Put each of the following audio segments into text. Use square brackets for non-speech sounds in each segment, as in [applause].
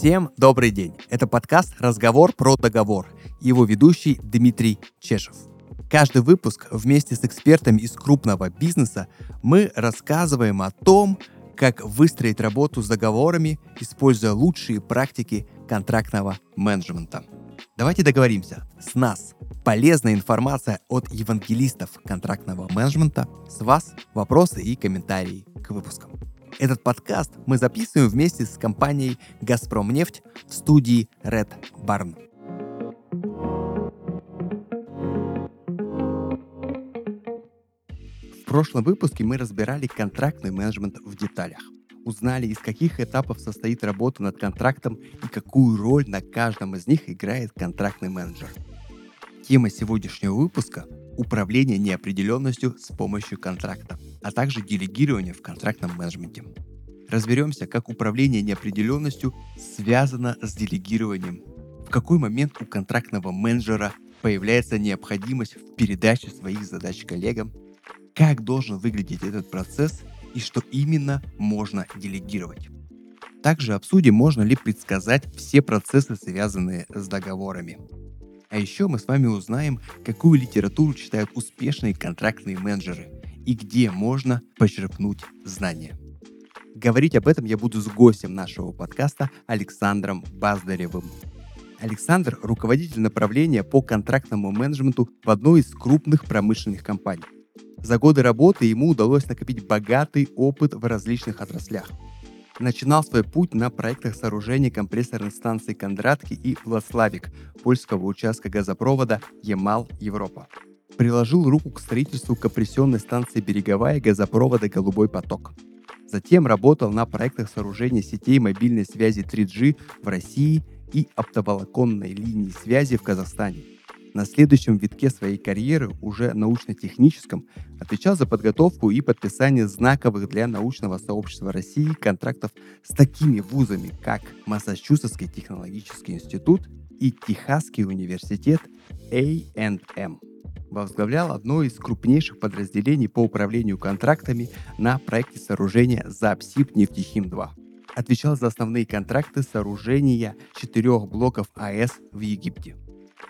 Всем добрый день. Это подкаст «Разговор про договор». Его ведущий Дмитрий Чешев. Каждый выпуск вместе с экспертами из крупного бизнеса мы рассказываем о том, как выстроить работу с договорами, используя лучшие практики контрактного менеджмента. Давайте договоримся. С нас полезная информация от евангелистов контрактного менеджмента. С вас вопросы и комментарии к выпускам. Этот подкаст мы записываем вместе с компанией «Газпромнефть» в студии Red Barn. В прошлом выпуске мы разбирали контрактный менеджмент в деталях. Узнали, из каких этапов состоит работа над контрактом и какую роль на каждом из них играет контрактный менеджер. Тема сегодняшнего выпуска – управление неопределенностью с помощью контракта а также делегирование в контрактном менеджменте. Разберемся, как управление неопределенностью связано с делегированием. В какой момент у контрактного менеджера появляется необходимость в передаче своих задач коллегам, как должен выглядеть этот процесс и что именно можно делегировать. Также обсудим, можно ли предсказать все процессы, связанные с договорами. А еще мы с вами узнаем, какую литературу читают успешные контрактные менеджеры – и где можно почерпнуть знания. Говорить об этом я буду с гостем нашего подкаста Александром Баздаревым. Александр – руководитель направления по контрактному менеджменту в одной из крупных промышленных компаний. За годы работы ему удалось накопить богатый опыт в различных отраслях. Начинал свой путь на проектах сооружения компрессорной станции Кондратки и Влаславик польского участка газопровода Ямал-Европа приложил руку к строительству компрессионной станции «Береговая» газопровода «Голубой поток». Затем работал на проектах сооружения сетей мобильной связи 3G в России и оптоволоконной линии связи в Казахстане. На следующем витке своей карьеры, уже научно-техническом, отвечал за подготовку и подписание знаковых для научного сообщества России контрактов с такими вузами, как Массачусетский технологический институт и Техасский университет A&M возглавлял одно из крупнейших подразделений по управлению контрактами на проекте сооружения ЗАПСИП «Нефтехим-2». Отвечал за основные контракты сооружения четырех блоков АЭС в Египте.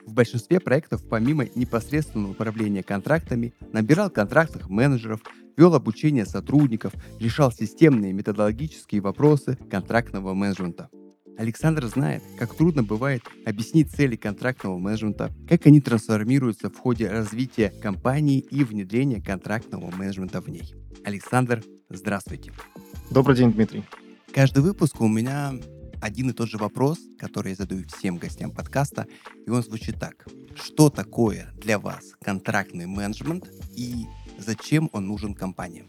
В большинстве проектов, помимо непосредственного управления контрактами, набирал контрактных менеджеров, вел обучение сотрудников, решал системные методологические вопросы контрактного менеджмента – Александр знает, как трудно бывает объяснить цели контрактного менеджмента, как они трансформируются в ходе развития компании и внедрения контрактного менеджмента в ней. Александр, здравствуйте. Добрый день, Дмитрий. Каждый выпуск у меня один и тот же вопрос, который я задаю всем гостям подкаста, и он звучит так. Что такое для вас контрактный менеджмент и зачем он нужен компаниям?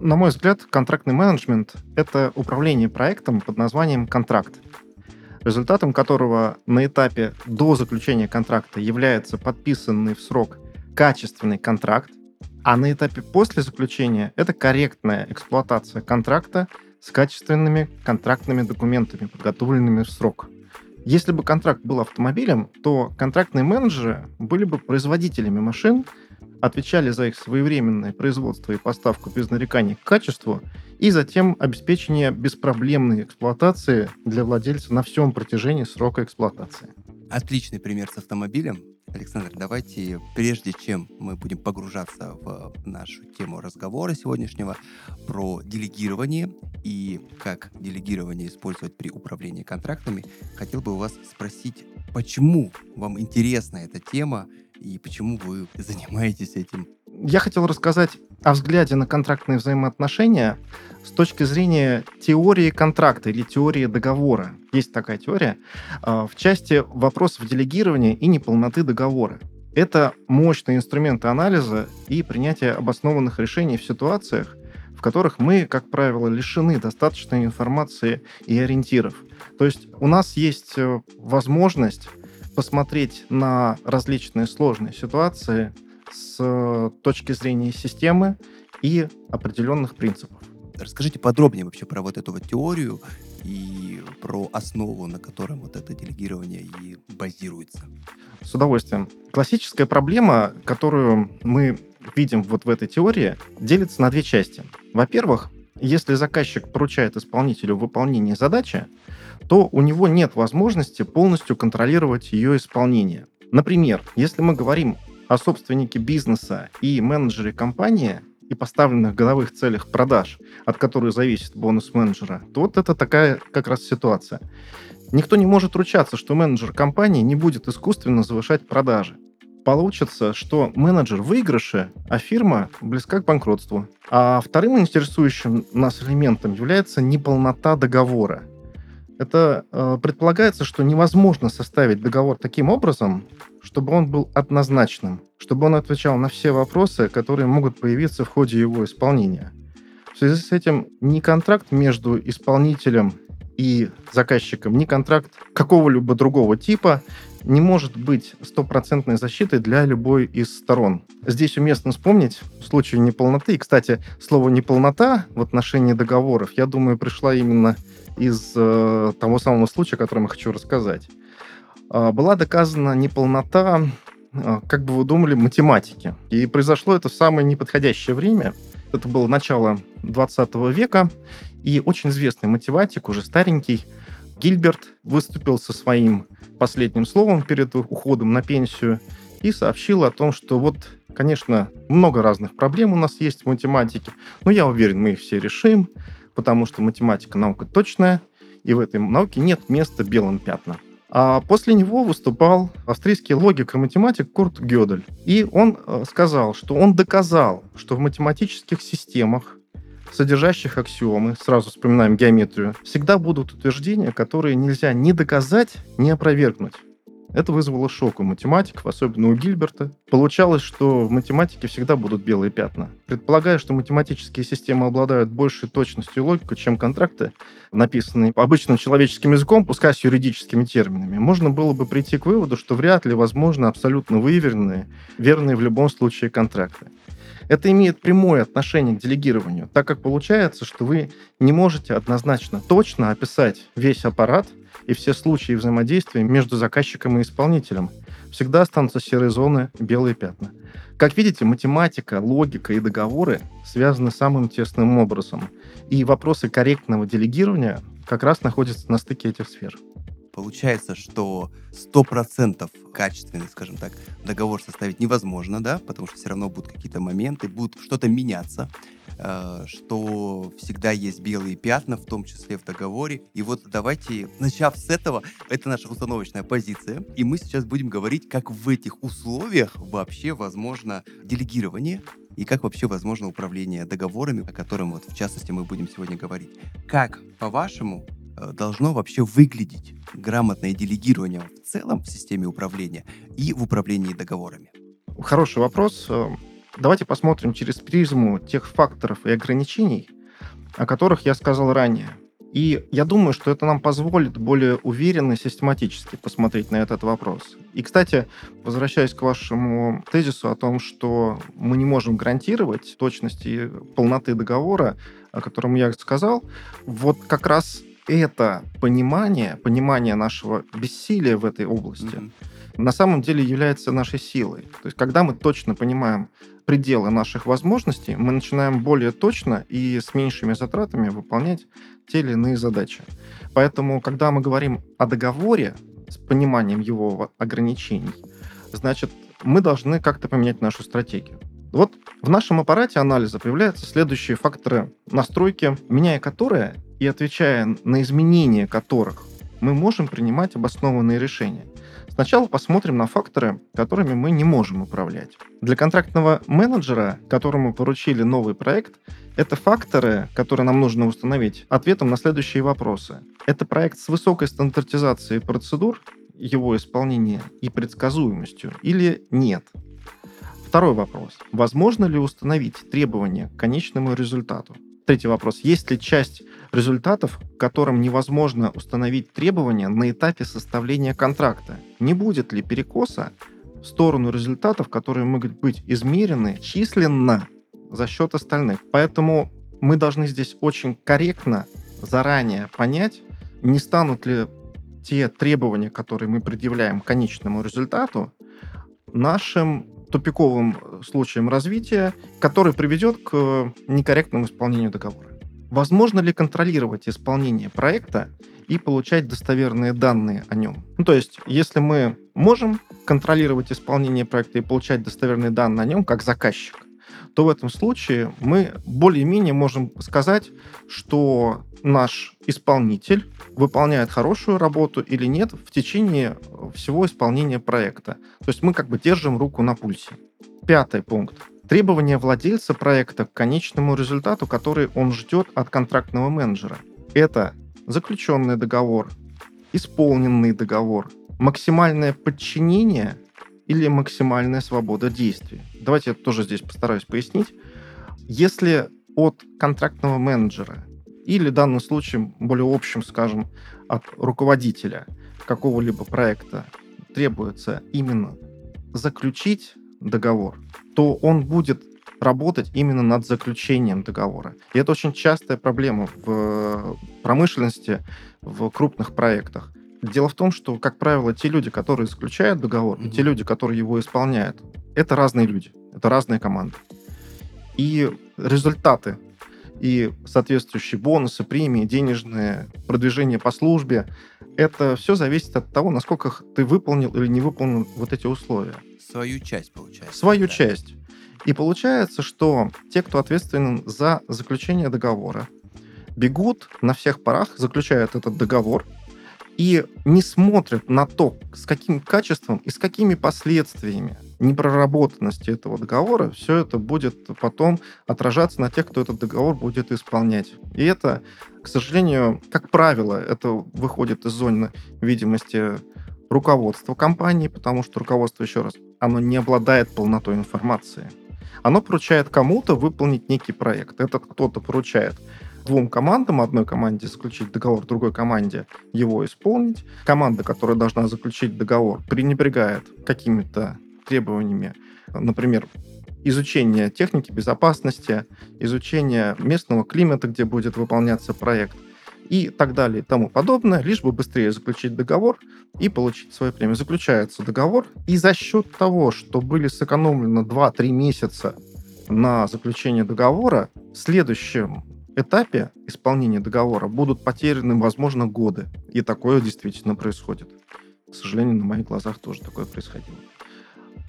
На мой взгляд, контрактный менеджмент — это управление проектом под названием «контракт», результатом которого на этапе до заключения контракта является подписанный в срок качественный контракт, а на этапе после заключения это корректная эксплуатация контракта с качественными контрактными документами, подготовленными в срок. Если бы контракт был автомобилем, то контрактные менеджеры были бы производителями машин, отвечали за их своевременное производство и поставку без нареканий к качеству, и затем обеспечение беспроблемной эксплуатации для владельца на всем протяжении срока эксплуатации. Отличный пример с автомобилем. Александр, давайте, прежде чем мы будем погружаться в нашу тему разговора сегодняшнего про делегирование и как делегирование использовать при управлении контрактами, хотел бы у вас спросить, почему вам интересна эта тема и почему вы занимаетесь этим? Я хотел рассказать о взгляде на контрактные взаимоотношения с точки зрения теории контракта или теории договора. Есть такая теория а, в части вопросов делегирования и неполноты договора. Это мощные инструменты анализа и принятия обоснованных решений в ситуациях, в которых мы, как правило, лишены достаточной информации и ориентиров. То есть у нас есть э, возможность посмотреть на различные сложные ситуации с э, точки зрения системы и определенных принципов. Расскажите подробнее вообще про вот эту вот теорию и про основу, на которой вот это делегирование и базируется. С удовольствием. Классическая проблема, которую мы видим вот в этой теории, делится на две части. Во-первых, если заказчик поручает исполнителю выполнение задачи, то у него нет возможности полностью контролировать ее исполнение. Например, если мы говорим о собственнике бизнеса и менеджере компании и поставленных годовых целях продаж, от которых зависит бонус менеджера, то вот это такая как раз ситуация. Никто не может ручаться, что менеджер компании не будет искусственно завышать продажи. Получится, что менеджер выигрыше, а фирма близка к банкротству. А вторым интересующим нас элементом является неполнота договора. Это э, предполагается, что невозможно составить договор таким образом, чтобы он был однозначным, чтобы он отвечал на все вопросы, которые могут появиться в ходе его исполнения. В связи с этим ни контракт между исполнителем и заказчиком, ни контракт какого-либо другого типа не может быть стопроцентной защитой для любой из сторон. Здесь уместно вспомнить в случае неполноты. И, кстати, слово «неполнота» в отношении договоров, я думаю, пришла именно из э, того самого случая, о котором я хочу рассказать. Э, была доказана неполнота, э, как бы вы думали, математики. И произошло это в самое неподходящее время. Это было начало 20 века, и очень известный математик, уже старенький, Гильберт выступил со своим последним словом перед уходом на пенсию и сообщил о том, что вот, конечно, много разных проблем у нас есть в математике, но я уверен, мы их все решим, потому что математика наука точная, и в этой науке нет места белым пятнам. А после него выступал австрийский логик и математик Курт Гёдель. И он э, сказал, что он доказал, что в математических системах, содержащих аксиомы, сразу вспоминаем геометрию, всегда будут утверждения, которые нельзя ни доказать, ни опровергнуть. Это вызвало шок у математиков, особенно у Гильберта. Получалось, что в математике всегда будут белые пятна. Предполагая, что математические системы обладают большей точностью и логикой, чем контракты, написанные обычным человеческим языком, пускай с юридическими терминами, можно было бы прийти к выводу, что вряд ли возможны абсолютно выверенные, верные в любом случае контракты. Это имеет прямое отношение к делегированию, так как получается, что вы не можете однозначно точно описать весь аппарат и все случаи взаимодействия между заказчиком и исполнителем. Всегда останутся серые зоны, белые пятна. Как видите, математика, логика и договоры связаны самым тесным образом. И вопросы корректного делегирования как раз находятся на стыке этих сфер. Получается, что 100% качественный, скажем так, договор составить невозможно, да, потому что все равно будут какие-то моменты, будут что-то меняться, э, что всегда есть белые пятна, в том числе в договоре. И вот давайте, начав с этого, это наша установочная позиция, и мы сейчас будем говорить, как в этих условиях вообще возможно делегирование и как вообще возможно управление договорами, о котором вот в частности мы будем сегодня говорить. Как, по-вашему, должно вообще выглядеть грамотное делегирование в целом в системе управления и в управлении договорами? Хороший вопрос. Э, давайте посмотрим через призму тех факторов и ограничений, о которых я сказал ранее. И я думаю, что это нам позволит более уверенно и систематически посмотреть на этот вопрос. И, кстати, возвращаясь к вашему тезису о том, что мы не можем гарантировать точности полноты договора, о котором я сказал, вот как раз это понимание, понимание нашего бессилия в этой области, mm-hmm. на самом деле является нашей силой. То есть, когда мы точно понимаем пределы наших возможностей, мы начинаем более точно и с меньшими затратами выполнять те или иные задачи. Поэтому, когда мы говорим о договоре с пониманием его ограничений, значит, мы должны как-то поменять нашу стратегию. Вот в нашем аппарате анализа появляются следующие факторы настройки, меняя которые и отвечая на изменения которых мы можем принимать обоснованные решения. Сначала посмотрим на факторы, которыми мы не можем управлять. Для контрактного менеджера, которому поручили новый проект, это факторы, которые нам нужно установить ответом на следующие вопросы. Это проект с высокой стандартизацией процедур, его исполнения и предсказуемостью или нет? Второй вопрос. Возможно ли установить требования к конечному результату? Третий вопрос. Есть ли часть результатов, которым невозможно установить требования на этапе составления контракта? Не будет ли перекоса в сторону результатов, которые могут быть измерены численно за счет остальных? Поэтому мы должны здесь очень корректно заранее понять, не станут ли те требования, которые мы предъявляем конечному результату, нашим тупиковым случаем развития, который приведет к некорректному исполнению договора. Возможно ли контролировать исполнение проекта и получать достоверные данные о нем. Ну, то есть, если мы можем контролировать исполнение проекта и получать достоверные данные о нем как заказчик, то в этом случае мы более-менее можем сказать, что наш исполнитель выполняет хорошую работу или нет в течение всего исполнения проекта. То есть мы как бы держим руку на пульсе. Пятый пункт. Требования владельца проекта к конечному результату, который он ждет от контрактного менеджера. Это заключенный договор, исполненный договор, максимальное подчинение или максимальная свобода действий. Давайте я тоже здесь постараюсь пояснить. Если от контрактного менеджера или в данном случае, более общем, скажем, от руководителя какого-либо проекта требуется именно заключить договор, то он будет работать именно над заключением договора. И это очень частая проблема в промышленности, в крупных проектах. Дело в том, что, как правило, те люди, которые заключают договор, mm-hmm. и те люди, которые его исполняют, это разные люди, это разные команды. И результаты и соответствующие бонусы, премии, денежные, продвижение по службе, это все зависит от того, насколько ты выполнил или не выполнил вот эти условия. Свою часть, получается. Свою да. часть. И получается, что те, кто ответственен за заключение договора, бегут на всех парах, заключают этот договор и не смотрят на то, с каким качеством и с какими последствиями непроработанности этого договора, все это будет потом отражаться на тех, кто этот договор будет исполнять. И это, к сожалению, как правило, это выходит из зоны видимости руководства компании, потому что руководство, еще раз, оно не обладает полнотой информации оно поручает кому-то выполнить некий проект. Этот кто-то поручает двум командам, одной команде заключить договор, другой команде его исполнить. Команда, которая должна заключить договор, пренебрегает какими-то требованиями, например, изучение техники безопасности, изучение местного климата, где будет выполняться проект и так далее и тому подобное, лишь бы быстрее заключить договор и получить свою премию. Заключается договор, и за счет того, что были сэкономлены 2-3 месяца на заключение договора, в следующем этапе исполнения договора будут потеряны, возможно, годы. И такое действительно происходит. К сожалению, на моих глазах тоже такое происходило.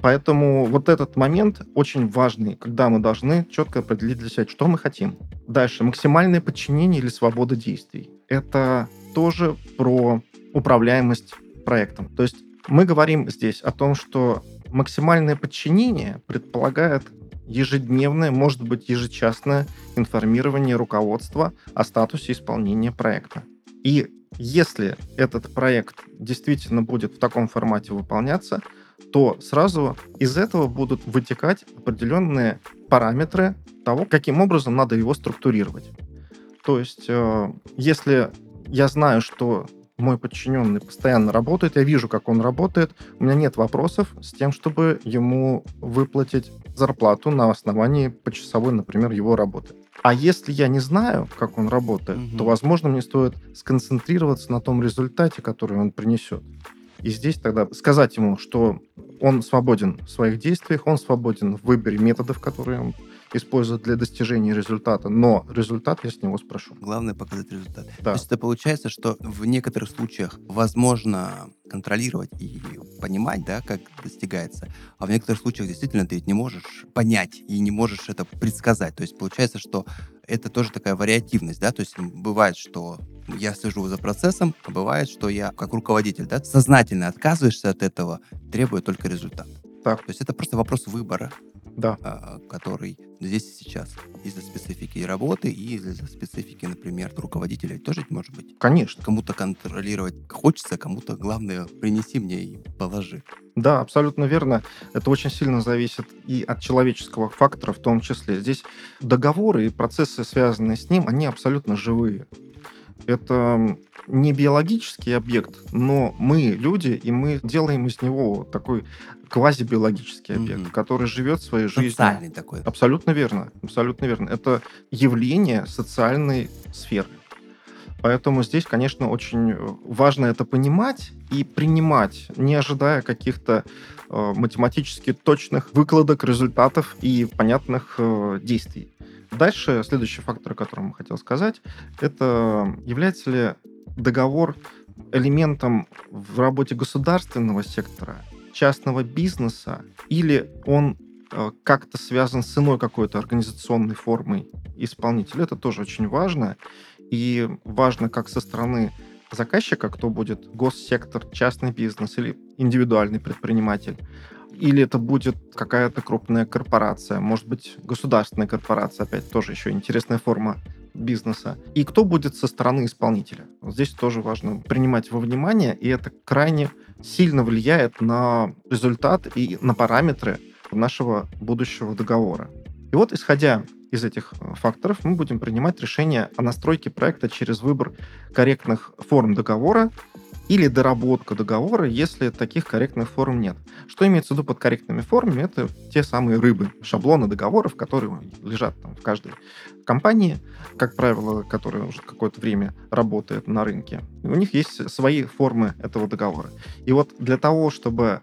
Поэтому вот этот момент очень важный, когда мы должны четко определить для себя, что мы хотим. Дальше, максимальное подчинение или свобода действий. Это тоже про управляемость проектом. То есть мы говорим здесь о том, что максимальное подчинение предполагает ежедневное, может быть, ежечасное информирование руководства о статусе исполнения проекта. И если этот проект действительно будет в таком формате выполняться, то сразу из этого будут вытекать определенные параметры того, каким образом надо его структурировать. То есть, э, если я знаю, что мой подчиненный постоянно работает, я вижу, как он работает, у меня нет вопросов с тем, чтобы ему выплатить зарплату на основании почасовой, например, его работы. А если я не знаю, как он работает, угу. то, возможно, мне стоит сконцентрироваться на том результате, который он принесет. И здесь тогда сказать ему, что он свободен в своих действиях, он свободен в выборе методов, которые он использовать для достижения результата, но результат я с него спрошу. Главное показать результат. Да. То есть это получается, что в некоторых случаях возможно контролировать и понимать, да, как достигается, а в некоторых случаях действительно ты не можешь понять и не можешь это предсказать. То есть получается, что это тоже такая вариативность, да, то есть бывает, что я слежу за процессом, а бывает, что я как руководитель, да, сознательно отказываешься от этого, требуя только результат. Так. То есть это просто вопрос выбора да. А, который здесь и сейчас. Из-за специфики работы и из-за специфики, например, руководителя тоже может быть. Конечно. Кому-то контролировать хочется, кому-то главное принеси мне и положи. Да, абсолютно верно. Это очень сильно зависит и от человеческого фактора в том числе. Здесь договоры и процессы, связанные с ним, они абсолютно живые. Это не биологический объект, но мы люди, и мы делаем из него такой квазибиологический объект, mm-hmm. который живет своей жизнью. Социальный такой. Абсолютно верно, абсолютно верно. Это явление социальной сферы. Поэтому здесь, конечно, очень важно это понимать и принимать, не ожидая каких-то э, математически точных выкладок, результатов и понятных э, действий. Дальше следующий фактор, о котором я хотел сказать, это является ли договор элементом в работе государственного сектора, частного бизнеса, или он э, как-то связан с иной какой-то организационной формой исполнителя. Это тоже очень важно. И важно как со стороны заказчика, кто будет госсектор, частный бизнес или индивидуальный предприниматель, или это будет какая-то крупная корпорация, может быть, государственная корпорация, опять тоже еще интересная форма бизнеса. И кто будет со стороны исполнителя. Вот здесь тоже важно принимать во внимание, и это крайне сильно влияет на результат и на параметры нашего будущего договора. И вот, исходя из этих э, факторов, мы будем принимать решение о настройке проекта через выбор корректных форм договора или доработка договора, если таких корректных форм нет. Что имеется в виду под корректными формами? Это те самые рыбы, шаблоны договоров, которые лежат там в каждой компании, как правило, которая уже какое-то время работает на рынке. У них есть свои формы этого договора. И вот для того, чтобы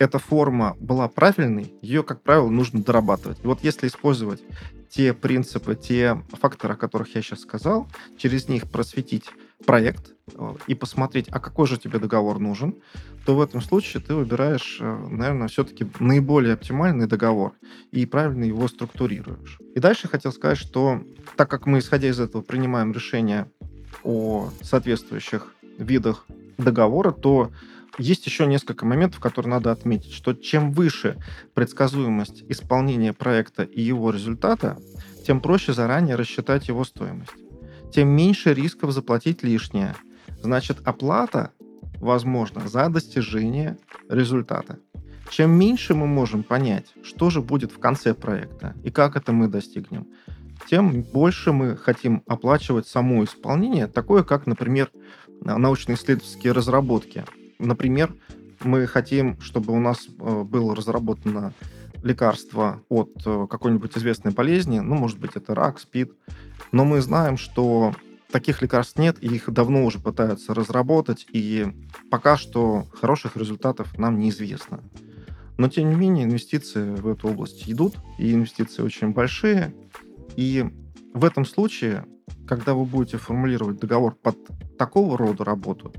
эта форма была правильной, ее, как правило, нужно дорабатывать. И вот если использовать те принципы, те факторы, о которых я сейчас сказал, через них просветить проект э, и посмотреть, а какой же тебе договор нужен, то в этом случае ты выбираешь, э, наверное, все-таки наиболее оптимальный договор и правильно его структурируешь. И дальше хотел сказать, что так как мы, исходя из этого, принимаем решение о соответствующих видах договора, то есть еще несколько моментов, которые надо отметить, что чем выше предсказуемость исполнения проекта и его результата, тем проще заранее рассчитать его стоимость тем меньше рисков заплатить лишнее. Значит, оплата возможна за достижение результата. Чем меньше мы можем понять, что же будет в конце проекта и как это мы достигнем, тем больше мы хотим оплачивать само исполнение, такое как, например, научно-исследовательские разработки. Например, мы хотим, чтобы у нас э, было разработано лекарство от э, какой-нибудь известной болезни, ну, может быть, это рак, СПИД, но мы знаем, что таких лекарств нет, и их давно уже пытаются разработать, и пока что хороших результатов нам неизвестно. Но, тем не менее, инвестиции в эту область идут, и инвестиции очень большие. И в этом случае, когда вы будете формулировать договор под такого рода работу,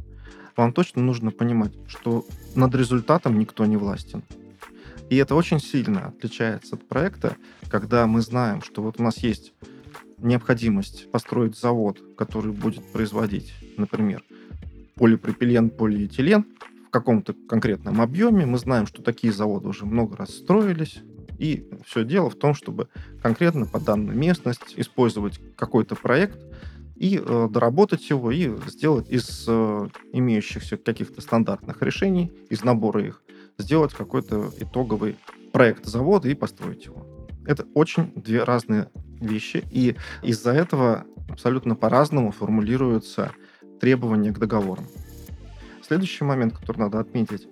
вам точно нужно понимать, что над результатом никто не властен. И это очень сильно отличается от проекта, когда мы знаем, что вот у нас есть необходимость построить завод, который будет производить, например, полипропилен, полиэтилен в каком-то конкретном объеме. Мы знаем, что такие заводы уже много раз строились. И все дело в том, чтобы конкретно по данной местности использовать какой-то проект и э, доработать его, и сделать из э, имеющихся каких-то стандартных решений, из набора их, сделать какой-то итоговый проект завода и построить его. Это очень две разные вещи, и из-за этого абсолютно по-разному формулируются требования к договорам. Следующий момент, который надо отметить.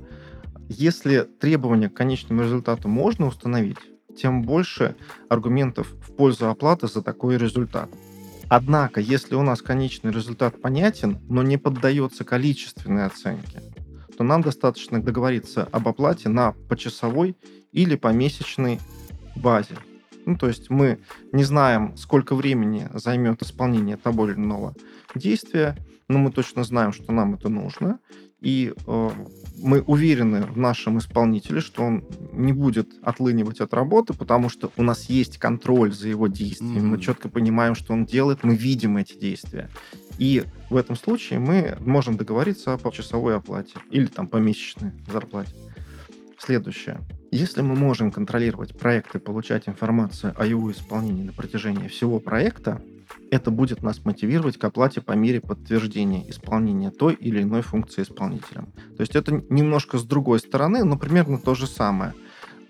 Если требования к конечному результату можно установить, тем больше аргументов в пользу оплаты за такой результат. Однако, если у нас конечный результат понятен, но не поддается количественной оценке, то нам достаточно договориться об оплате на почасовой или помесячной базе. Ну, то есть мы не знаем, сколько времени займет исполнение того или иного действия, но мы точно знаем, что нам это нужно, и э, мы уверены в нашем исполнителе, что он не будет отлынивать от работы, потому что у нас есть контроль за его действиями, mm-hmm. мы четко понимаем, что он делает, мы видим эти действия. И в этом случае мы можем договориться о часовой оплате или там помесячной зарплате. Следующее. Если мы можем контролировать проект и получать информацию о его исполнении на протяжении всего проекта, это будет нас мотивировать к оплате по мере подтверждения исполнения той или иной функции исполнителем. То есть это немножко с другой стороны, но примерно то же самое.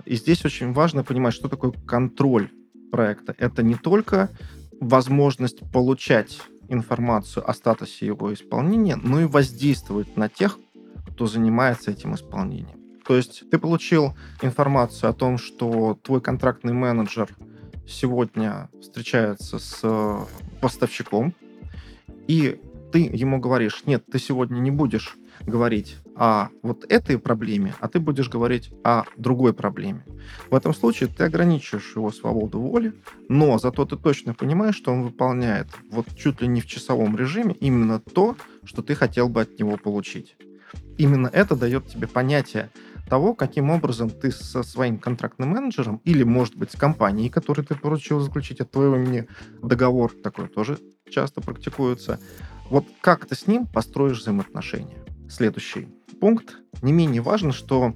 И здесь очень важно понимать, что такое контроль проекта. Это не только возможность получать информацию о статусе его исполнения, но и воздействовать на тех, кто занимается этим исполнением. То есть ты получил информацию о том, что твой контрактный менеджер сегодня встречается с э, поставщиком, и ты ему говоришь, нет, ты сегодня не будешь говорить о вот этой проблеме, а ты будешь говорить о другой проблеме. В этом случае ты ограничиваешь его свободу воли, но зато ты точно понимаешь, что он выполняет вот чуть ли не в часовом режиме именно то, что ты хотел бы от него получить. Именно это дает тебе понятие того, каким образом ты со своим контрактным менеджером или, может быть, с компанией, которой ты поручил заключить от твоего имени договор, такое тоже часто практикуется, вот как ты с ним построишь взаимоотношения. Следующий пункт. Не менее важно, что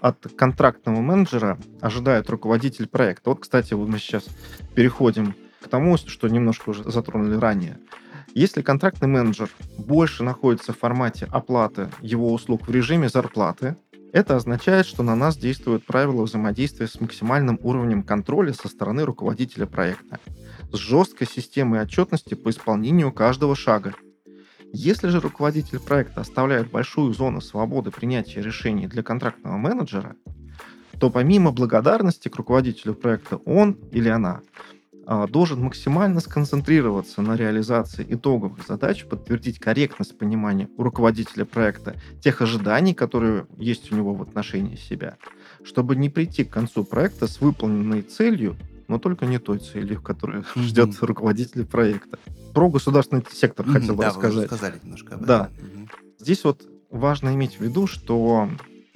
от контрактного менеджера ожидает руководитель проекта. Вот, кстати, мы сейчас переходим к тому, что немножко уже затронули ранее. Если контрактный менеджер больше находится в формате оплаты его услуг в режиме зарплаты, это означает, что на нас действуют правила взаимодействия с максимальным уровнем контроля со стороны руководителя проекта, с жесткой системой отчетности по исполнению каждого шага. Если же руководитель проекта оставляет большую зону свободы принятия решений для контрактного менеджера, то помимо благодарности к руководителю проекта он или она должен максимально сконцентрироваться на реализации итоговых задач, подтвердить корректность понимания у руководителя проекта тех ожиданий, которые есть у него в отношении себя, чтобы не прийти к концу проекта с выполненной целью, но только не той целью, которую mm-hmm. [laughs] ждет руководитель проекта. Про государственный сектор mm-hmm, хотел бы да, рассказать. Вы сказали немножко об этом. Да. Mm-hmm. Здесь вот важно иметь в виду, что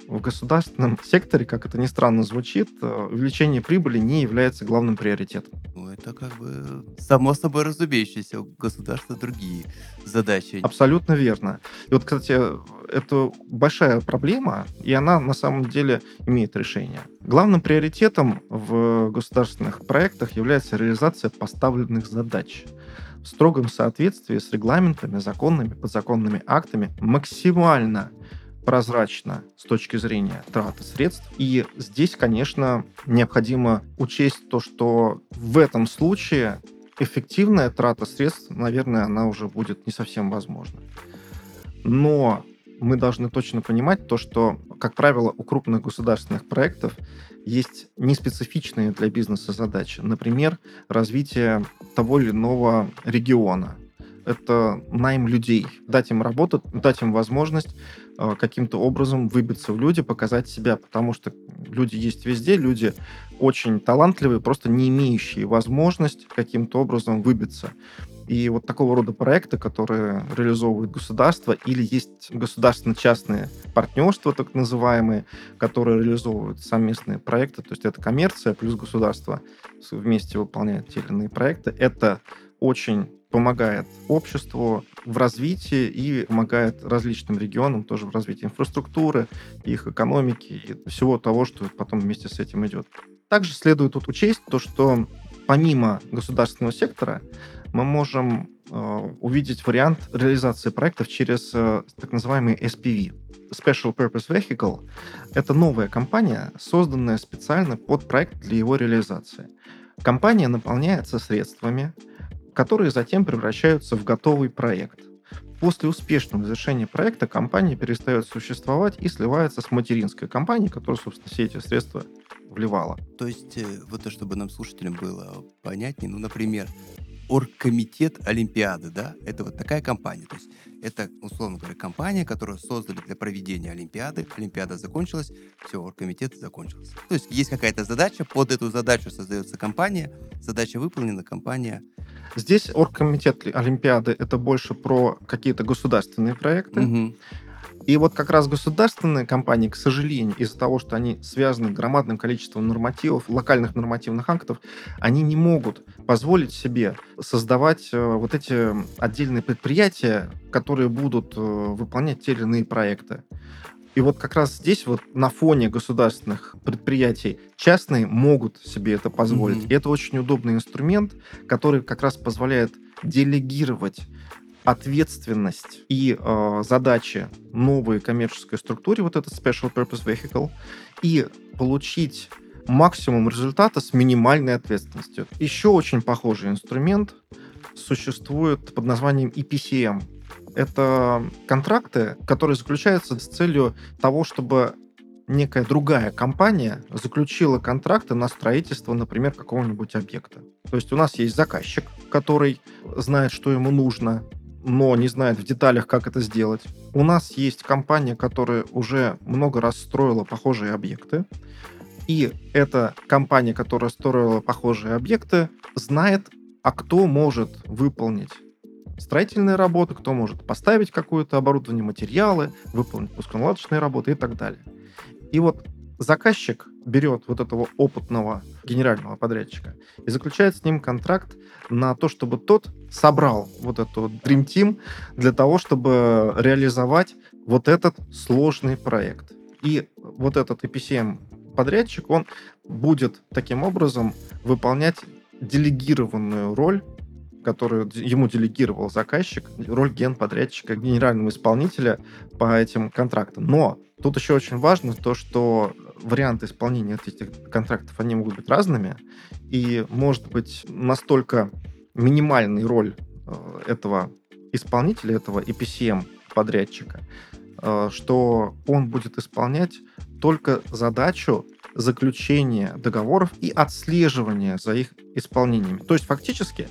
в государственном [laughs] секторе, как это ни странно звучит, э, увеличение прибыли не является главным приоритетом. Ну, это как бы само собой разумеющееся. У государства другие задачи. Абсолютно верно. И вот, кстати, это большая проблема, и она на самом деле имеет решение. Главным приоритетом в государственных проектах является реализация поставленных задач в строгом соответствии с регламентами, законными, подзаконными актами максимально прозрачно с точки зрения траты средств. И здесь, конечно, необходимо учесть то, что в этом случае эффективная трата средств, наверное, она уже будет не совсем возможна. Но мы должны точно понимать то, что, как правило, у крупных государственных проектов есть неспецифичные для бизнеса задачи. Например, развитие того или иного региона. Это найм людей, дать им работу, дать им возможность каким-то образом выбиться в люди, показать себя, потому что люди есть везде, люди очень талантливые, просто не имеющие возможность каким-то образом выбиться. И вот такого рода проекты, которые реализовывает государство, или есть государственно-частные партнерства, так называемые, которые реализовывают совместные проекты, то есть это коммерция плюс государство вместе выполняют те или иные проекты, это очень помогает обществу в развитии и помогает различным регионам тоже в развитии инфраструктуры, их экономики и всего того, что потом вместе с этим идет. Также следует тут учесть то, что помимо государственного сектора мы можем э, увидеть вариант реализации проектов через э, так называемый SPV. Special Purpose Vehicle — это новая компания, созданная специально под проект для его реализации. Компания наполняется средствами, которые затем превращаются в готовый проект. После успешного завершения проекта компания перестает существовать и сливается с материнской компанией, которая, собственно, все эти средства вливала. То есть, э, вот то, чтобы нам слушателям было понятнее, ну, например, оргкомитет Олимпиады, да, это вот такая компания. То есть это, условно говоря, компания, которую создали для проведения Олимпиады. Олимпиада закончилась, все, оргкомитет закончился. То есть есть какая-то задача, под эту задачу создается компания, задача выполнена, компания Здесь оргкомитет Олимпиады это больше про какие-то государственные проекты. Угу. И вот как раз государственные компании, к сожалению, из-за того, что они связаны громадным количеством нормативов, локальных нормативных актов, они не могут позволить себе создавать э, вот эти отдельные предприятия, которые будут э, выполнять те или иные проекты. И вот как раз здесь вот на фоне государственных предприятий частные могут себе это позволить. Mm-hmm. И это очень удобный инструмент, который как раз позволяет делегировать ответственность и э, задачи новой коммерческой структуре, вот этот Special Purpose Vehicle, и получить максимум результата с минимальной ответственностью. Еще очень похожий инструмент существует под названием EPCM это контракты, которые заключаются с целью того, чтобы некая другая компания заключила контракты на строительство, например, какого-нибудь объекта. То есть у нас есть заказчик, который знает, что ему нужно, но не знает в деталях, как это сделать. У нас есть компания, которая уже много раз строила похожие объекты. И эта компания, которая строила похожие объекты, знает, а кто может выполнить строительные работы, кто может поставить какое-то оборудование, материалы, выполнить пусконаладочные работы и так далее. И вот заказчик берет вот этого опытного генерального подрядчика и заключает с ним контракт на то, чтобы тот собрал вот эту Dream Team для того, чтобы реализовать вот этот сложный проект. И вот этот EPCM подрядчик, он будет таким образом выполнять делегированную роль которую ему делегировал заказчик, роль генподрядчика, генерального исполнителя по этим контрактам. Но тут еще очень важно то, что варианты исполнения этих контрактов, они могут быть разными, и может быть настолько минимальной роль э, этого исполнителя, этого EPCM подрядчика, э, что он будет исполнять только задачу заключения договоров и отслеживания за их исполнением. То есть фактически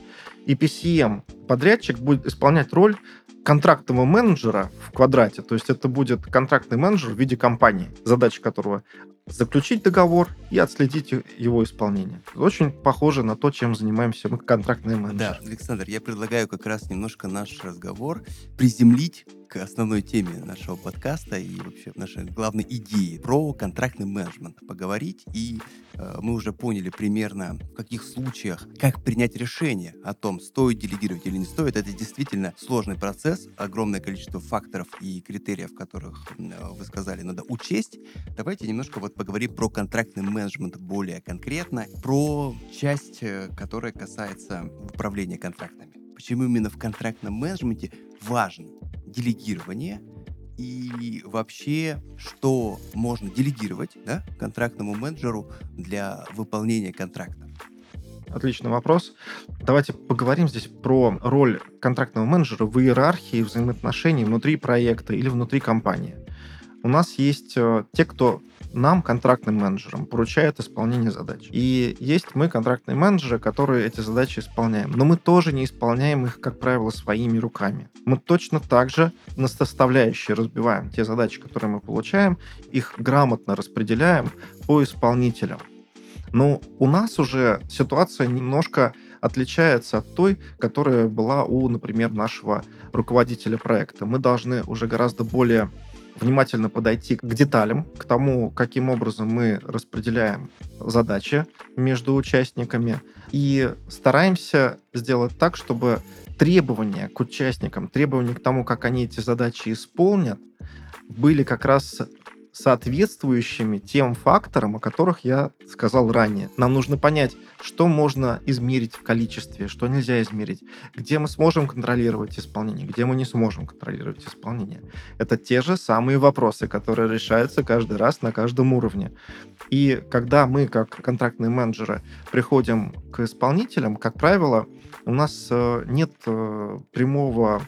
и PCM подрядчик будет исполнять роль контрактного менеджера в квадрате, то есть это будет контрактный менеджер в виде компании, задача которого заключить договор и отследить его исполнение. Очень похоже на то, чем занимаемся мы, контрактные менеджеры. Да, Александр, я предлагаю как раз немножко наш разговор приземлить к основной теме нашего подкаста и вообще нашей главной идеи про контрактный менеджмент поговорить. И э, мы уже поняли примерно в каких случаях, как принять решение о том, стоит делегировать не стоит. Это действительно сложный процесс, огромное количество факторов и критериев, которых э, вы сказали, надо учесть. Давайте немножко вот поговорим про контрактный менеджмент более конкретно, про часть, э, которая касается управления контрактами. Почему именно в контрактном менеджменте важно делегирование и вообще, что можно делегировать да, контрактному менеджеру для выполнения контракта? Отличный вопрос. Давайте поговорим здесь про роль контрактного менеджера в иерархии взаимоотношений внутри проекта или внутри компании. У нас есть э, те, кто нам, контрактным менеджерам, поручает исполнение задач. И есть мы, контрактные менеджеры, которые эти задачи исполняем. Но мы тоже не исполняем их, как правило, своими руками. Мы точно так же на составляющие разбиваем те задачи, которые мы получаем, их грамотно распределяем по исполнителям. Но у нас уже ситуация немножко отличается от той, которая была у, например, нашего руководителя проекта. Мы должны уже гораздо более внимательно подойти к деталям, к тому, каким образом мы распределяем задачи между участниками, и стараемся сделать так, чтобы требования к участникам, требования к тому, как они эти задачи исполнят, были как раз соответствующими тем факторам, о которых я сказал ранее. Нам нужно понять, что можно измерить в количестве, что нельзя измерить, где мы сможем контролировать исполнение, где мы не сможем контролировать исполнение. Это те же самые вопросы, которые решаются каждый раз на каждом уровне. И когда мы, как контрактные менеджеры, приходим к исполнителям, как правило, у нас э, нет э, прямого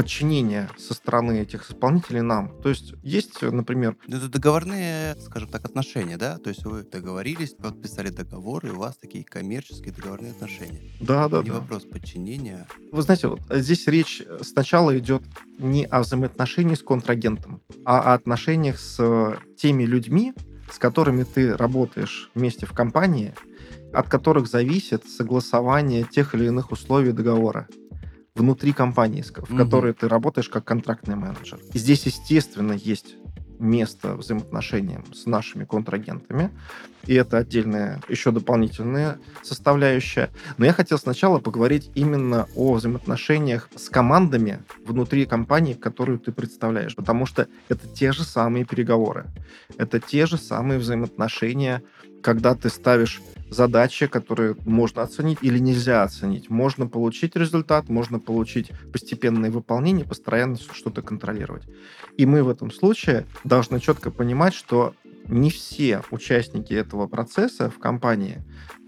подчинения со стороны этих исполнителей нам. То есть есть, например... Это договорные, скажем так, отношения, да? То есть вы договорились, подписали договор, и у вас такие коммерческие договорные отношения. Да, да, Не да. вопрос подчинения. Вы знаете, вот здесь речь сначала идет не о взаимоотношении с контрагентом, а о отношениях с теми людьми, с которыми ты работаешь вместе в компании, от которых зависит согласование тех или иных условий договора внутри компании, в угу. которой ты работаешь как контрактный менеджер. И здесь, естественно, есть место взаимоотношениям с нашими контрагентами. И это отдельная, еще дополнительная составляющая. Но я хотел сначала поговорить именно о взаимоотношениях с командами внутри компании, которую ты представляешь. Потому что это те же самые переговоры. Это те же самые взаимоотношения, когда ты ставишь задачи, которые можно оценить или нельзя оценить. Можно получить результат, можно получить постепенное выполнение, постоянно что-то контролировать. И мы в этом случае должны четко понимать, что не все участники этого процесса в компании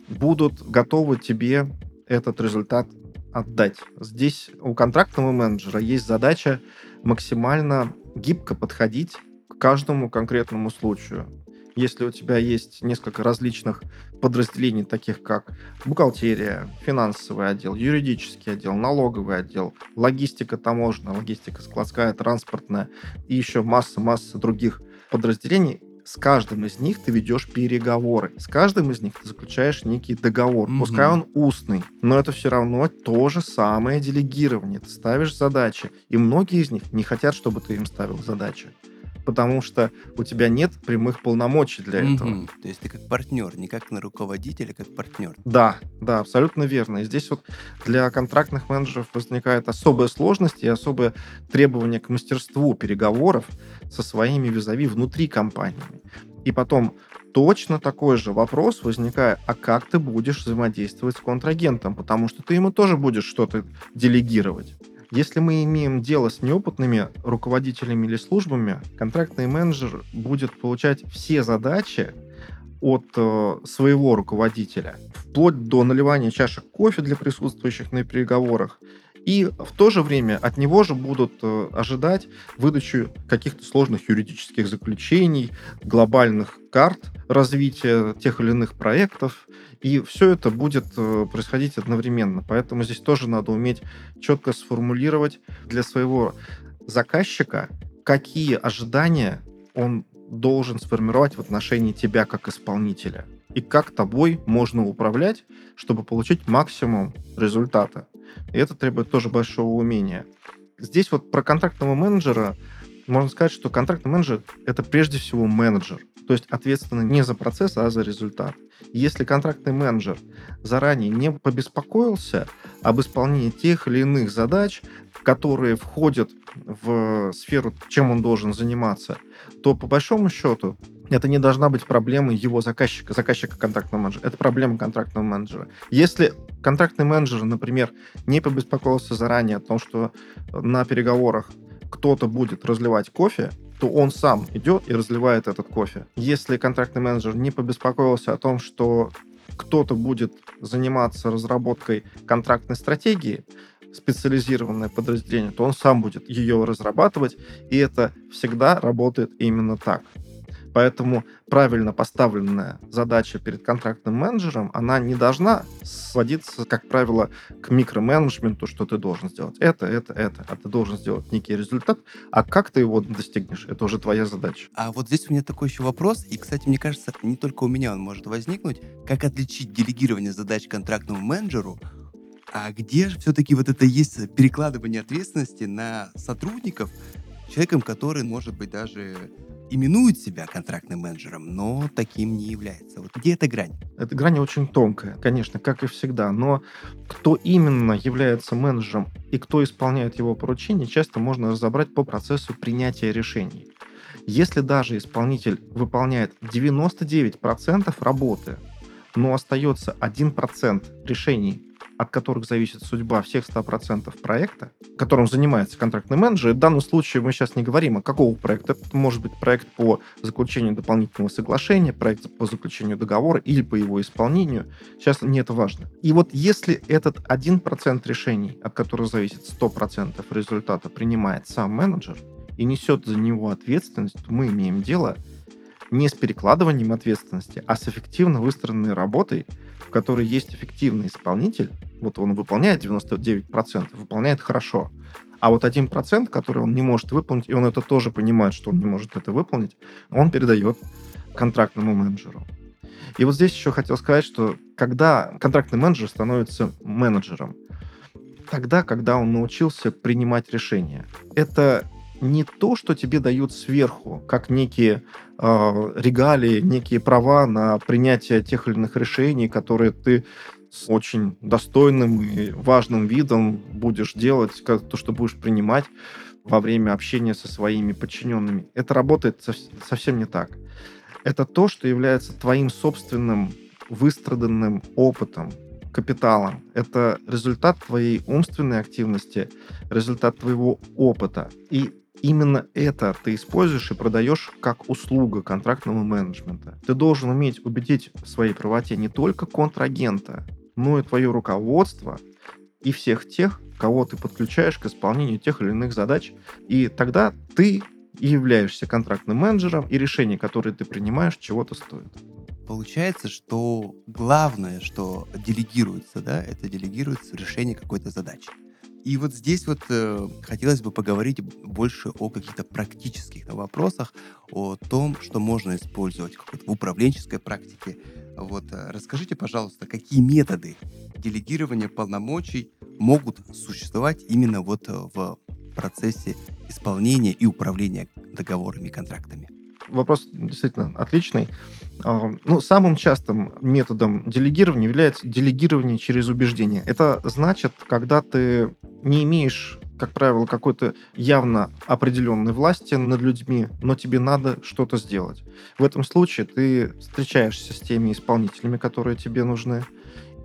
будут готовы тебе этот результат отдать. Здесь у контрактного менеджера есть задача максимально гибко подходить к каждому конкретному случаю Если у тебя есть несколько различных подразделений, таких как бухгалтерия, финансовый отдел, юридический отдел, налоговый отдел, логистика таможенная, логистика складская, транспортная и еще масса-масса других подразделений, с каждым из них ты ведешь переговоры. С каждым из них ты заключаешь некий договор. Mm-hmm. Пускай он устный, но это все равно то же самое делегирование. Ты ставишь задачи. И многие из них не хотят, чтобы ты им ставил задачи потому что у тебя нет прямых полномочий для mm-hmm. этого. То есть ты как партнер, не как на руководителя, как партнер. Да, да, абсолютно верно. И здесь вот для контрактных менеджеров возникает особая сложность и особое требование к мастерству переговоров со своими визави внутри компании. И потом точно такой же вопрос возникает, а как ты будешь взаимодействовать с контрагентом, потому что ты ему тоже будешь что-то делегировать. Если мы имеем дело с неопытными руководителями или службами, контрактный менеджер будет получать все задачи от э, своего руководителя, вплоть до наливания чашек кофе для присутствующих на переговорах, и в то же время от него же будут э, ожидать выдачу каких-то сложных юридических заключений, глобальных карт развития тех или иных проектов. И все это будет э, происходить одновременно. Поэтому здесь тоже надо уметь четко сформулировать для своего заказчика, какие ожидания он должен сформировать в отношении тебя как исполнителя. И как тобой можно управлять, чтобы получить максимум результата. И это требует тоже большого умения. Здесь вот про контрактного менеджера можно сказать, что контрактный менеджер — это прежде всего менеджер, то есть ответственный не за процесс, а за результат. Если контрактный менеджер заранее не побеспокоился об исполнении тех или иных задач, которые входят в сферу, чем он должен заниматься, то по большому счету это не должна быть проблемой его заказчика, заказчика контрактного менеджера. Это проблема контрактного менеджера. Если контрактный менеджер, например, не побеспокоился заранее о том, что на переговорах кто-то будет разливать кофе, то он сам идет и разливает этот кофе. Если контрактный менеджер не побеспокоился о том, что кто-то будет заниматься разработкой контрактной стратегии, специализированное подразделение, то он сам будет ее разрабатывать, и это всегда работает именно так. Поэтому правильно поставленная задача перед контрактным менеджером, она не должна сводиться, как правило, к микроменеджменту, что ты должен сделать это, это, это, а ты должен сделать некий результат, а как ты его достигнешь, это уже твоя задача. А вот здесь у меня такой еще вопрос, и, кстати, мне кажется, не только у меня он может возникнуть, как отличить делегирование задач контрактному менеджеру? А где же все-таки вот это есть перекладывание ответственности на сотрудников, человеком, который, может быть, даже именует себя контрактным менеджером, но таким не является. Вот где эта грань? Эта грань очень тонкая, конечно, как и всегда. Но кто именно является менеджером и кто исполняет его поручения, часто можно разобрать по процессу принятия решений. Если даже исполнитель выполняет 99% работы, но остается 1% решений от которых зависит судьба всех 100% проекта, которым занимается контрактный менеджер. И в данном случае мы сейчас не говорим о какого проекта. Это может быть проект по заключению дополнительного соглашения, проект по заключению договора или по его исполнению. Сейчас не это важно. И вот если этот 1% решений, от которых зависит 100% результата, принимает сам менеджер и несет за него ответственность, то мы имеем дело не с перекладыванием ответственности, а с эффективно выстроенной работой, в которой есть эффективный исполнитель, вот он выполняет 99%, выполняет хорошо, а вот 1%, который он не может выполнить, и он это тоже понимает, что он не может это выполнить, он передает контрактному менеджеру. И вот здесь еще хотел сказать, что когда контрактный менеджер становится менеджером, тогда, когда он научился принимать решения. Это не то, что тебе дают сверху, как некие э, регалии, некие права на принятие тех или иных решений, которые ты с очень достойным и важным видом будешь делать, как то, что будешь принимать во время общения со своими подчиненными. Это работает совсем не так. Это то, что является твоим собственным выстраданным опытом, капиталом. Это результат твоей умственной активности, результат твоего опыта. И именно это ты используешь и продаешь как услуга контрактного менеджмента. Ты должен уметь убедить в своей правоте не только контрагента, но и твое руководство и всех тех, кого ты подключаешь к исполнению тех или иных задач. И тогда ты являешься контрактным менеджером, и решения, которые ты принимаешь, чего-то стоят. Получается, что главное, что делегируется, да, это делегируется решение какой-то задачи. И вот здесь вот э, хотелось бы поговорить больше о каких-то практических вопросах, о том, что можно использовать в управленческой практике. Вот э, расскажите, пожалуйста, какие методы делегирования полномочий могут существовать именно вот э, в процессе исполнения и управления договорами и контрактами? Вопрос действительно отличный. А, ну, самым частым методом делегирования является делегирование через убеждение. Это значит, когда ты не имеешь как правило, какой-то явно определенной власти над людьми, но тебе надо что-то сделать. В этом случае ты встречаешься с теми исполнителями, которые тебе нужны,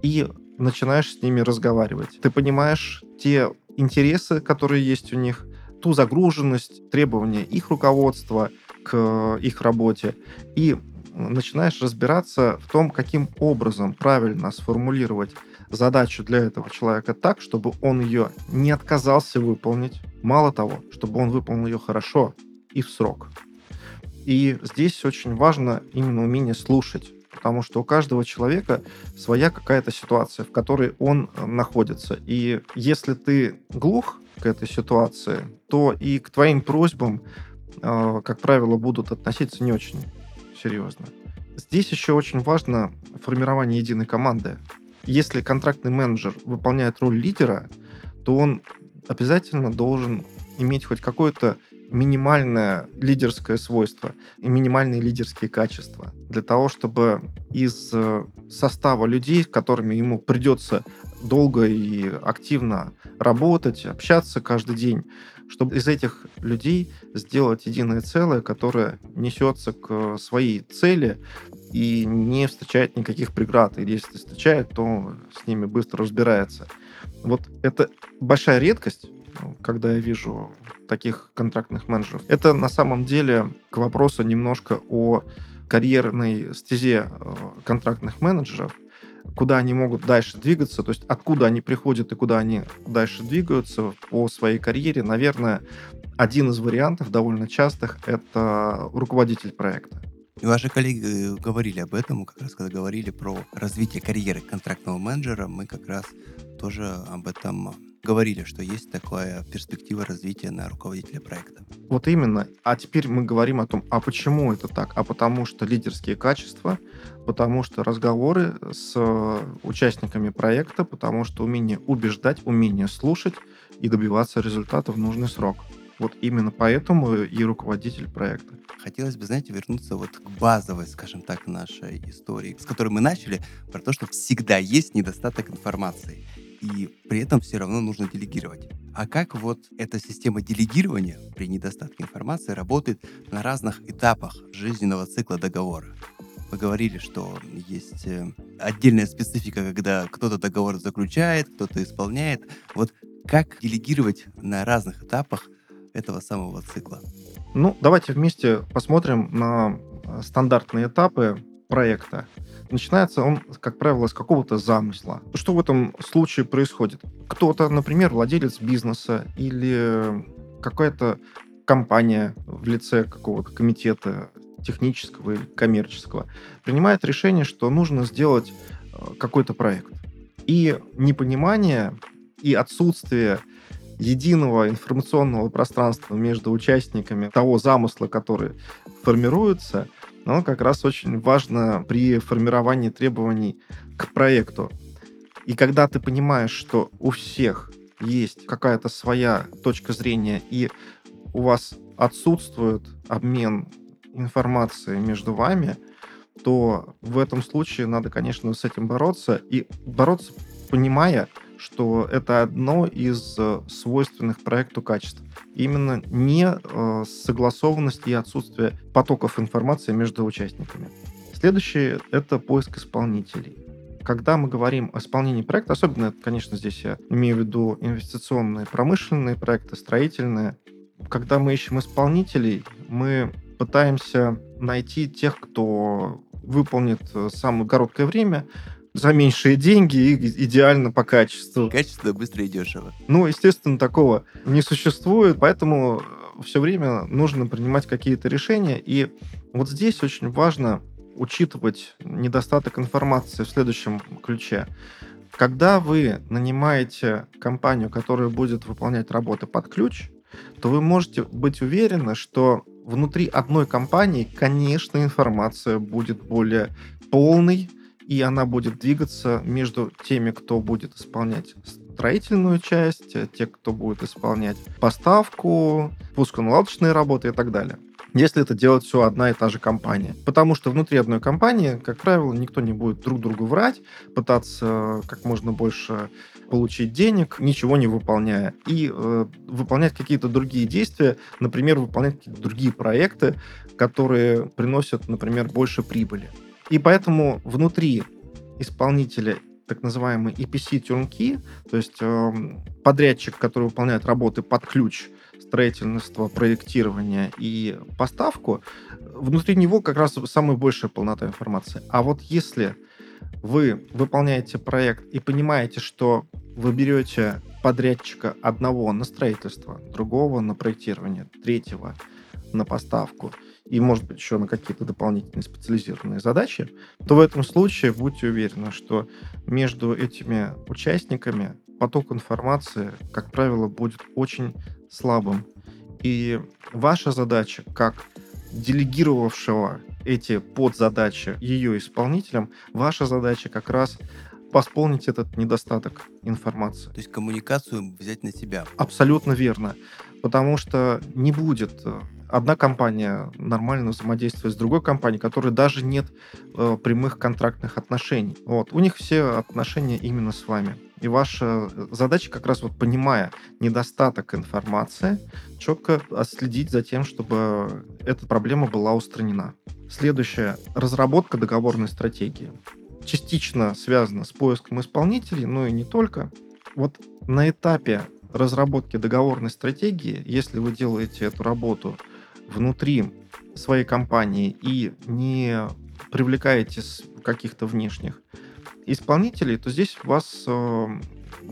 и начинаешь с ними разговаривать. Ты понимаешь те интересы, которые есть у них, ту загруженность, требования их руководства к их работе, и начинаешь разбираться в том, каким образом правильно сформулировать задачу для этого человека так, чтобы он ее не отказался выполнить. Мало того, чтобы он выполнил ее хорошо и в срок. И здесь очень важно именно умение слушать, потому что у каждого человека своя какая-то ситуация, в которой он э, находится. И если ты глух к этой ситуации, то и к твоим просьбам, э, как правило, будут относиться не очень серьезно. Здесь еще очень важно формирование единой команды. Если контрактный менеджер выполняет роль лидера, то он обязательно должен иметь хоть какое-то минимальное лидерское свойство и минимальные лидерские качества для того, чтобы из э, состава людей, с которыми ему придется долго и активно работать, общаться каждый день, чтобы из этих людей сделать единое целое, которое несется к своей цели и не встречает никаких преград. Или если встречает, то с ними быстро разбирается. Вот это большая редкость, когда я вижу таких контрактных менеджеров. Это на самом деле к вопросу немножко о карьерной стезе э, контрактных менеджеров, куда они могут дальше двигаться, то есть откуда они приходят и куда они дальше двигаются по своей карьере, наверное, один из вариантов довольно частых — это руководитель проекта. И ваши коллеги э, говорили об этом, как раз когда говорили про развитие карьеры контрактного менеджера, мы как раз тоже об этом говорили, что есть такая перспектива развития на руководителя проекта. Вот именно. А теперь мы говорим о том, а почему это так? А потому что лидерские качества, потому что разговоры с участниками проекта, потому что умение убеждать, умение слушать и добиваться результата в нужный срок. Вот именно поэтому и руководитель проекта. Хотелось бы, знаете, вернуться вот к базовой, скажем так, нашей истории, с которой мы начали, про то, что всегда есть недостаток информации и при этом все равно нужно делегировать. А как вот эта система делегирования при недостатке информации работает на разных этапах жизненного цикла договора? Мы говорили, что есть э, отдельная специфика, когда кто-то договор заключает, кто-то исполняет. Вот как делегировать на разных этапах этого самого цикла? Ну, давайте вместе посмотрим на э, стандартные этапы проекта. Начинается он, как правило, с какого-то замысла. Что в этом случае происходит? Кто-то, например, владелец бизнеса или какая-то компания в лице какого-то комитета технического или коммерческого принимает решение, что нужно сделать э, какой-то проект. И непонимание и отсутствие единого информационного пространства между участниками того замысла, который формируется, но как раз очень важно при формировании требований к проекту. И когда ты понимаешь, что у всех есть какая-то своя точка зрения, и у вас отсутствует обмен информацией между вами, то в этом случае надо, конечно, с этим бороться. И бороться, понимая, что это одно из э, свойственных проекту качеств. Именно не э, согласованность и отсутствие потоков информации между участниками. Следующее — это поиск исполнителей. Когда мы говорим о исполнении проекта, особенно, конечно, здесь я имею в виду инвестиционные, промышленные проекты, строительные, когда мы ищем исполнителей, мы пытаемся найти тех, кто выполнит э, самое короткое время за меньшие деньги и идеально по качеству. Качественно, быстро и дешево. Ну, естественно, такого не существует, поэтому все время нужно принимать какие-то решения. И вот здесь очень важно учитывать недостаток информации в следующем ключе. Когда вы нанимаете компанию, которая будет выполнять работы под ключ, то вы можете быть уверены, что внутри одной компании, конечно, информация будет более полной, и она будет двигаться между теми, кто будет исполнять строительную часть, те, кто будет исполнять поставку, пусконаладочные работы и так далее если это делает все одна и та же компания. Потому что внутри одной компании, как правило, никто не будет друг другу врать, пытаться как можно больше получить денег, ничего не выполняя, и э, выполнять какие-то другие действия, например, выполнять какие-то другие проекты, которые приносят, например, больше прибыли. И поэтому внутри исполнителя так называемый EPC turnkey, то есть э, подрядчик, который выполняет работы под ключ, строительство, проектирование и поставку, внутри него как раз самая большая полнота информации. А вот если вы выполняете проект и понимаете, что вы берете подрядчика одного на строительство, другого на проектирование, третьего на поставку и, может быть, еще на какие-то дополнительные специализированные задачи, то в этом случае будьте уверены, что между этими участниками поток информации, как правило, будет очень слабым. И ваша задача, как делегировавшего эти подзадачи ее исполнителям, ваша задача как раз восполнить этот недостаток информации. То есть коммуникацию взять на себя. Абсолютно верно. Потому что не будет э, одна компания нормально взаимодействует с другой компанией, которой даже нет э, прямых контрактных отношений. Вот. У них все отношения именно с вами. И ваша задача как раз вот понимая недостаток информации, четко следить за тем, чтобы эта проблема была устранена. Следующее. Разработка договорной стратегии. Частично связана с поиском исполнителей, но и не только. Вот на этапе разработки договорной стратегии, если вы делаете эту работу внутри своей компании и не привлекаете каких-то внешних исполнителей, то здесь у вас э,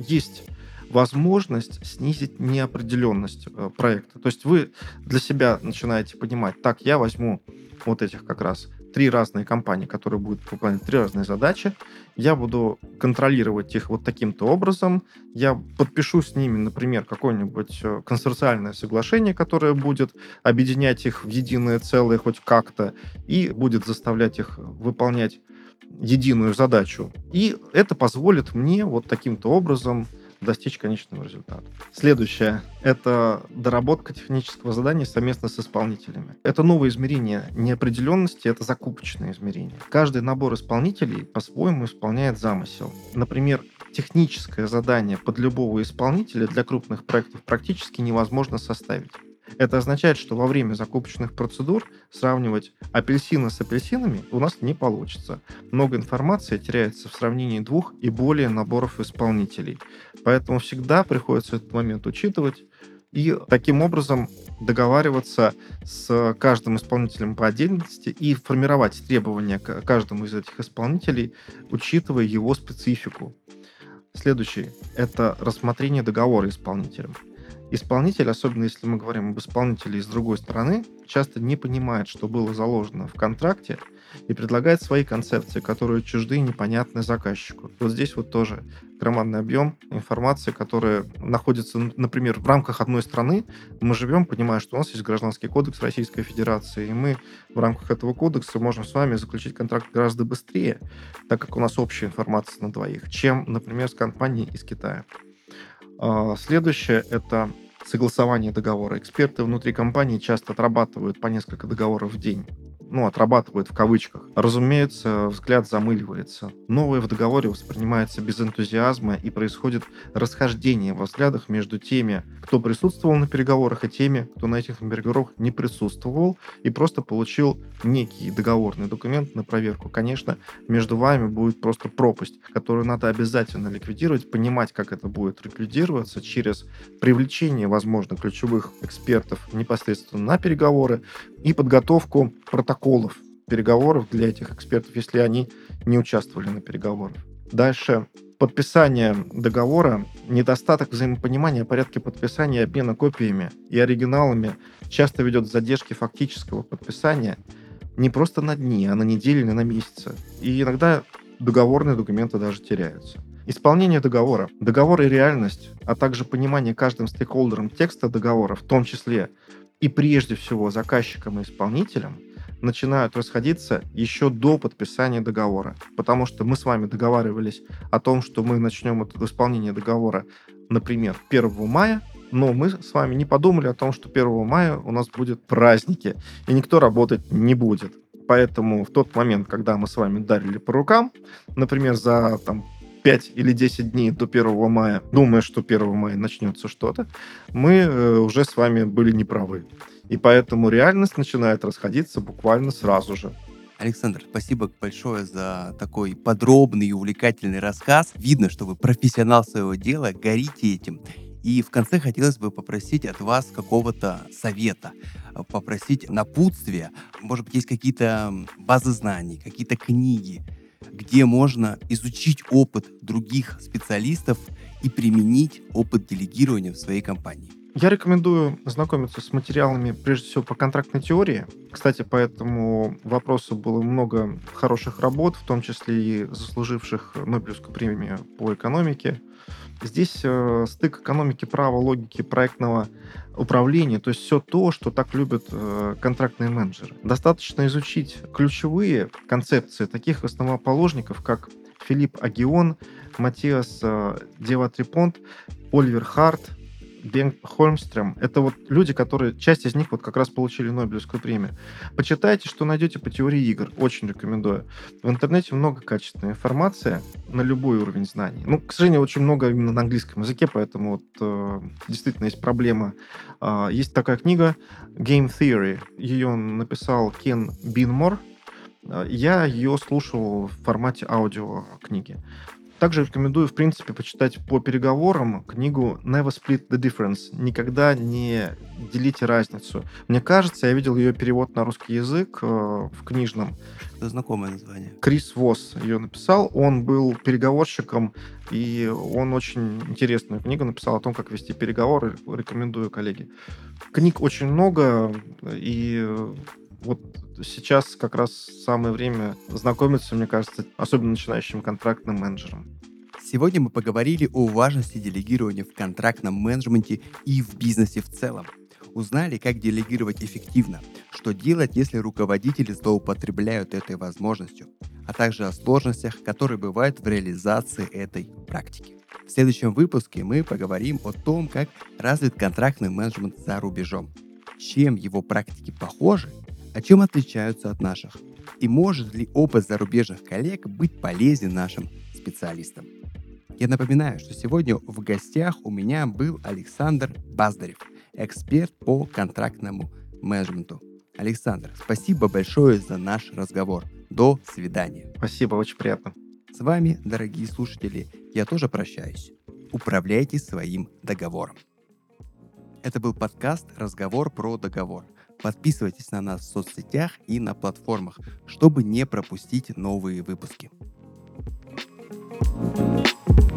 есть возможность снизить неопределенность э, проекта. То есть вы для себя начинаете понимать, так, я возьму вот этих как раз три разные компании, которые будут выполнять три разные задачи. Я буду контролировать их вот таким-то образом. Я подпишу с ними, например, какое-нибудь э, консорциальное соглашение, которое будет объединять их в единое целое хоть как-то и будет заставлять их выполнять единую задачу. И это позволит мне вот таким-то образом достичь конечного результата. Следующее — это доработка технического задания совместно с исполнителями. Это новое измерение неопределенности, это закупочное измерение. Каждый набор исполнителей по-своему исполняет замысел. Например, техническое задание под любого исполнителя для крупных проектов практически невозможно составить. Это означает, что во время закупочных процедур сравнивать апельсины с апельсинами у нас не получится. Много информации теряется в сравнении двух и более наборов исполнителей. Поэтому всегда приходится этот момент учитывать и таким образом договариваться с каждым исполнителем по отдельности и формировать требования к каждому из этих исполнителей, учитывая его специфику. Следующий – это рассмотрение договора исполнителем. Исполнитель, особенно если мы говорим об исполнителе из другой стороны, часто не понимает, что было заложено в контракте, и предлагает свои концепции, которые чужды и непонятны заказчику. Вот здесь вот тоже громадный объем информации, которая находится, например, в рамках одной страны. Мы живем, понимая, что у нас есть Гражданский кодекс Российской Федерации, и мы в рамках этого кодекса можем с вами заключить контракт гораздо быстрее, так как у нас общая информация на двоих, чем, например, с компанией из Китая. А, следующее – это согласование договора. Эксперты внутри компании часто отрабатывают по несколько договоров в день ну, отрабатывают в кавычках. Разумеется, взгляд замыливается. Новое в договоре воспринимается без энтузиазма и происходит расхождение во взглядах между теми, кто присутствовал на переговорах, и теми, кто на этих переговорах не присутствовал и просто получил некий договорный документ на проверку. Конечно, между вами будет просто пропасть, которую надо обязательно ликвидировать, понимать, как это будет ликвидироваться через привлечение, возможно, ключевых экспертов непосредственно на переговоры и подготовку протоколов переговоров для этих экспертов, если они не участвовали на переговорах. Дальше подписание договора, недостаток взаимопонимания о порядке подписания и обмена копиями и оригиналами часто ведет к задержке фактического подписания не просто на дни, а на недели или на месяцы. И иногда договорные документы даже теряются. Исполнение договора, договор и реальность, а также понимание каждым стейкхолдером текста договора, в том числе и прежде всего заказчиком и исполнителем, начинают расходиться еще до подписания договора. Потому что мы с вами договаривались о том, что мы начнем это исполнение договора, например, 1 мая, но мы с вами не подумали о том, что 1 мая у нас будет праздники, и никто работать не будет. Поэтому в тот момент, когда мы с вами дарили по рукам, например, за там, 5 или 10 дней до 1 мая, думая, что 1 мая начнется что-то, мы э, уже с вами были неправы. И поэтому реальность начинает расходиться буквально сразу же. Александр, спасибо большое за такой подробный и увлекательный рассказ. Видно, что вы профессионал своего дела, горите этим. И в конце хотелось бы попросить от вас какого-то совета, попросить напутствия. Может быть, есть какие-то базы знаний, какие-то книги, где можно изучить опыт других специалистов и применить опыт делегирования в своей компании. Я рекомендую знакомиться с материалами, прежде всего, по контрактной теории. Кстати, по этому вопросу было много хороших работ, в том числе и заслуживших Нобелевскую премию по экономике. Здесь э, стык экономики права, логики проектного управления, то есть все то, что так любят э, контрактные менеджеры. Достаточно изучить ключевые концепции таких основоположников, как Филипп Агион, Матиас э, Деватрипонт, Оливер Харт, Бенг Хольмстрем. Это вот люди, которые, часть из них вот как раз получили Нобелевскую премию. Почитайте, что найдете по теории игр. Очень рекомендую. В интернете много качественной информации на любой уровень знаний. Ну, к сожалению, очень много именно на английском языке, поэтому вот э, действительно есть проблема. Э, есть такая книга Game Theory. Ее написал Кен Бинмор. Я ее слушал в формате аудиокниги. Также рекомендую, в принципе, почитать по переговорам книгу Never Split the Difference. Никогда не делите разницу. Мне кажется, я видел ее перевод на русский язык э, в книжном. Это знакомое название. Крис Восс ее написал. Он был переговорщиком, и он очень интересную книгу написал о том, как вести переговоры. Рекомендую, коллеги. Книг очень много, и вот сейчас как раз самое время знакомиться, мне кажется, особенно начинающим контрактным менеджерам. Сегодня мы поговорили о важности делегирования в контрактном менеджменте и в бизнесе в целом. Узнали, как делегировать эффективно, что делать, если руководители злоупотребляют этой возможностью, а также о сложностях, которые бывают в реализации этой практики. В следующем выпуске мы поговорим о том, как развит контрактный менеджмент за рубежом, чем его практики похожи а чем отличаются от наших? И может ли опыт зарубежных коллег быть полезен нашим специалистам? Я напоминаю, что сегодня в гостях у меня был Александр Баздарев, эксперт по контрактному менеджменту. Александр, спасибо большое за наш разговор. До свидания. Спасибо, очень приятно. С вами, дорогие слушатели, я тоже прощаюсь. Управляйте своим договором. Это был подкаст «Разговор про договор». Подписывайтесь на нас в соцсетях и на платформах, чтобы не пропустить новые выпуски. thank you